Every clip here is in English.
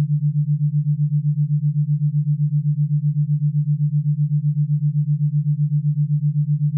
Thank you.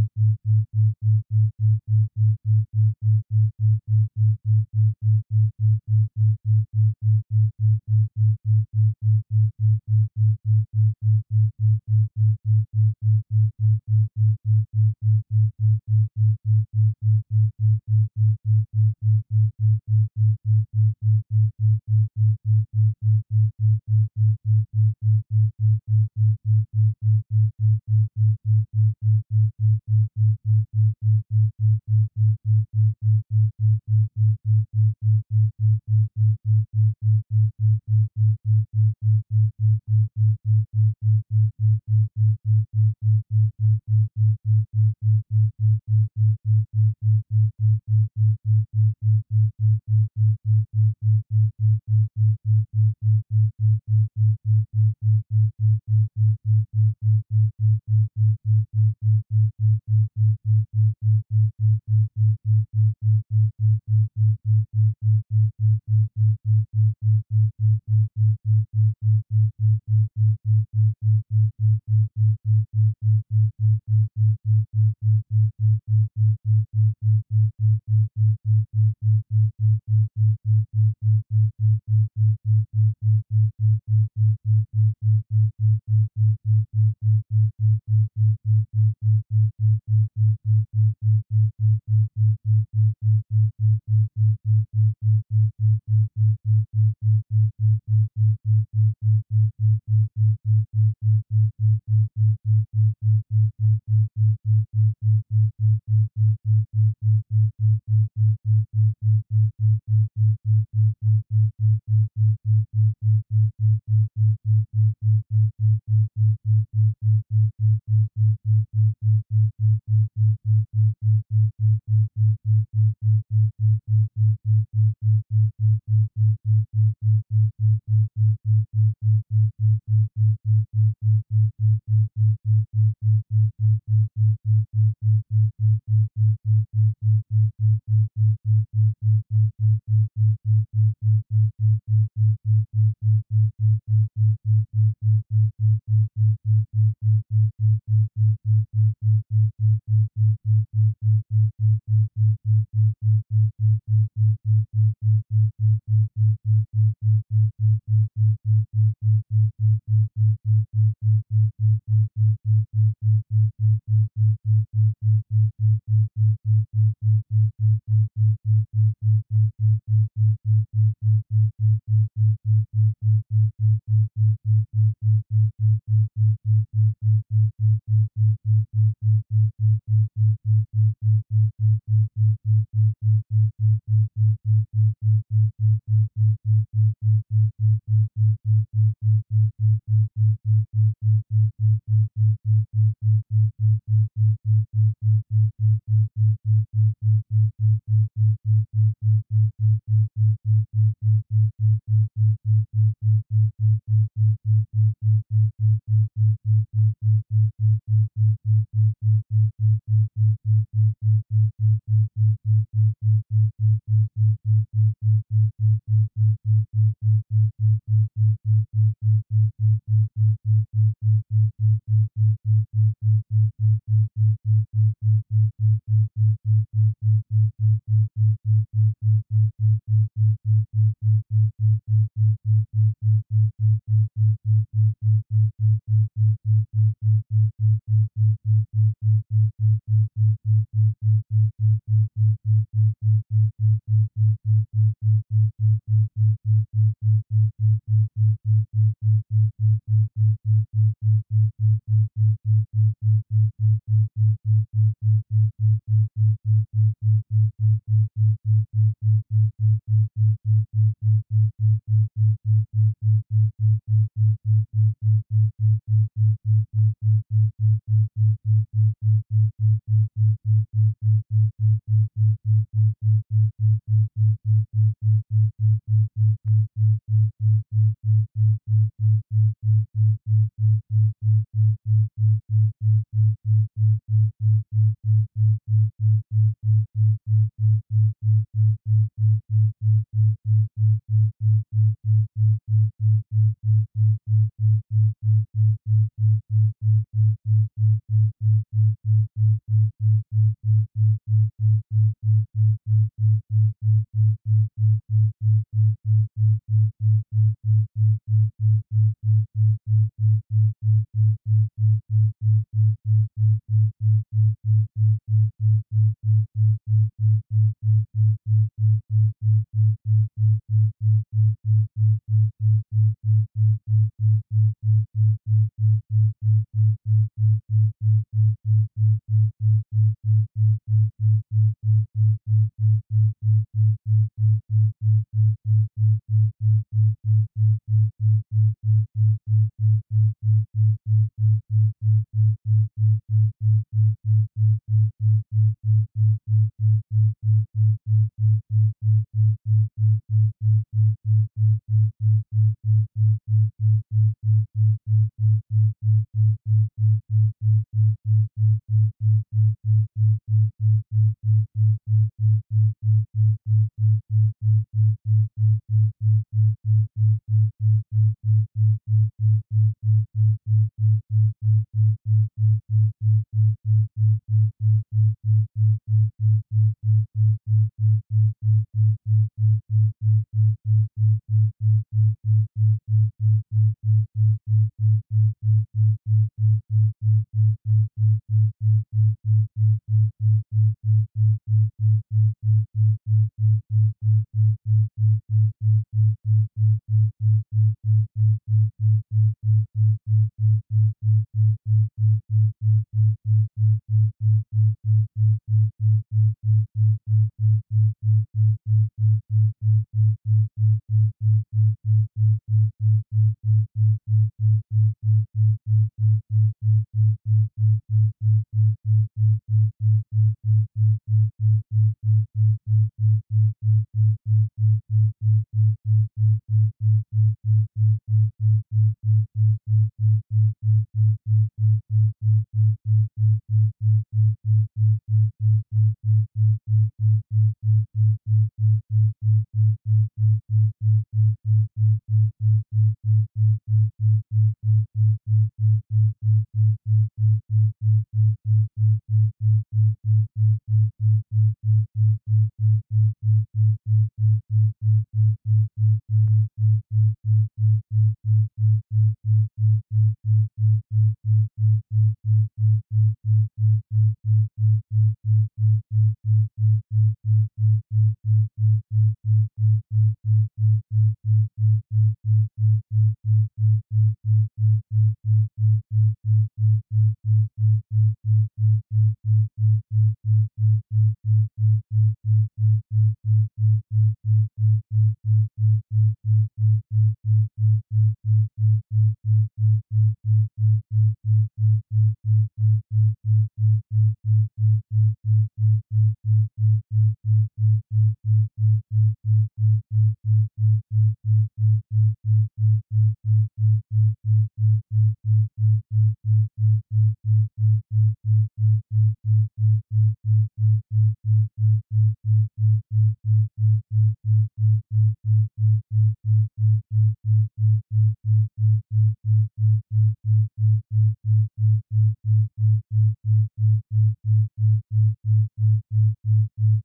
Thank you. Thank you. Thank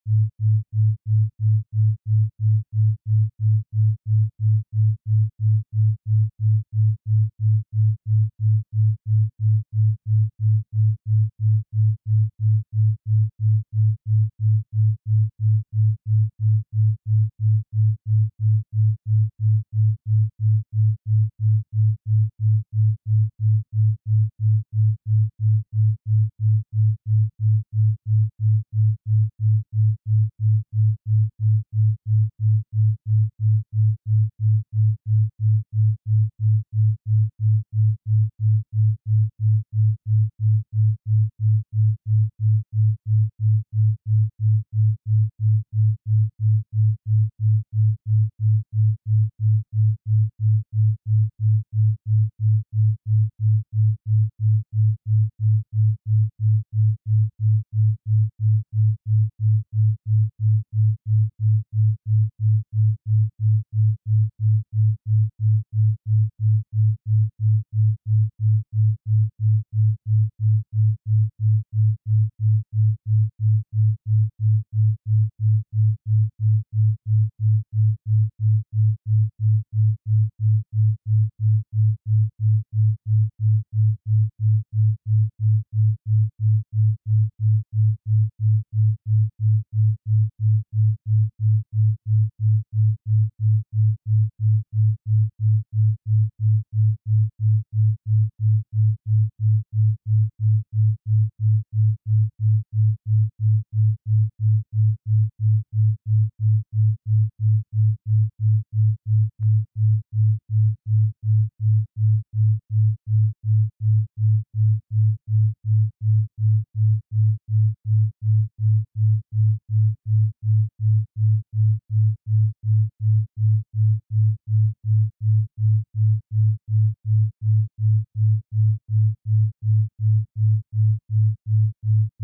you.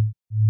Thank you.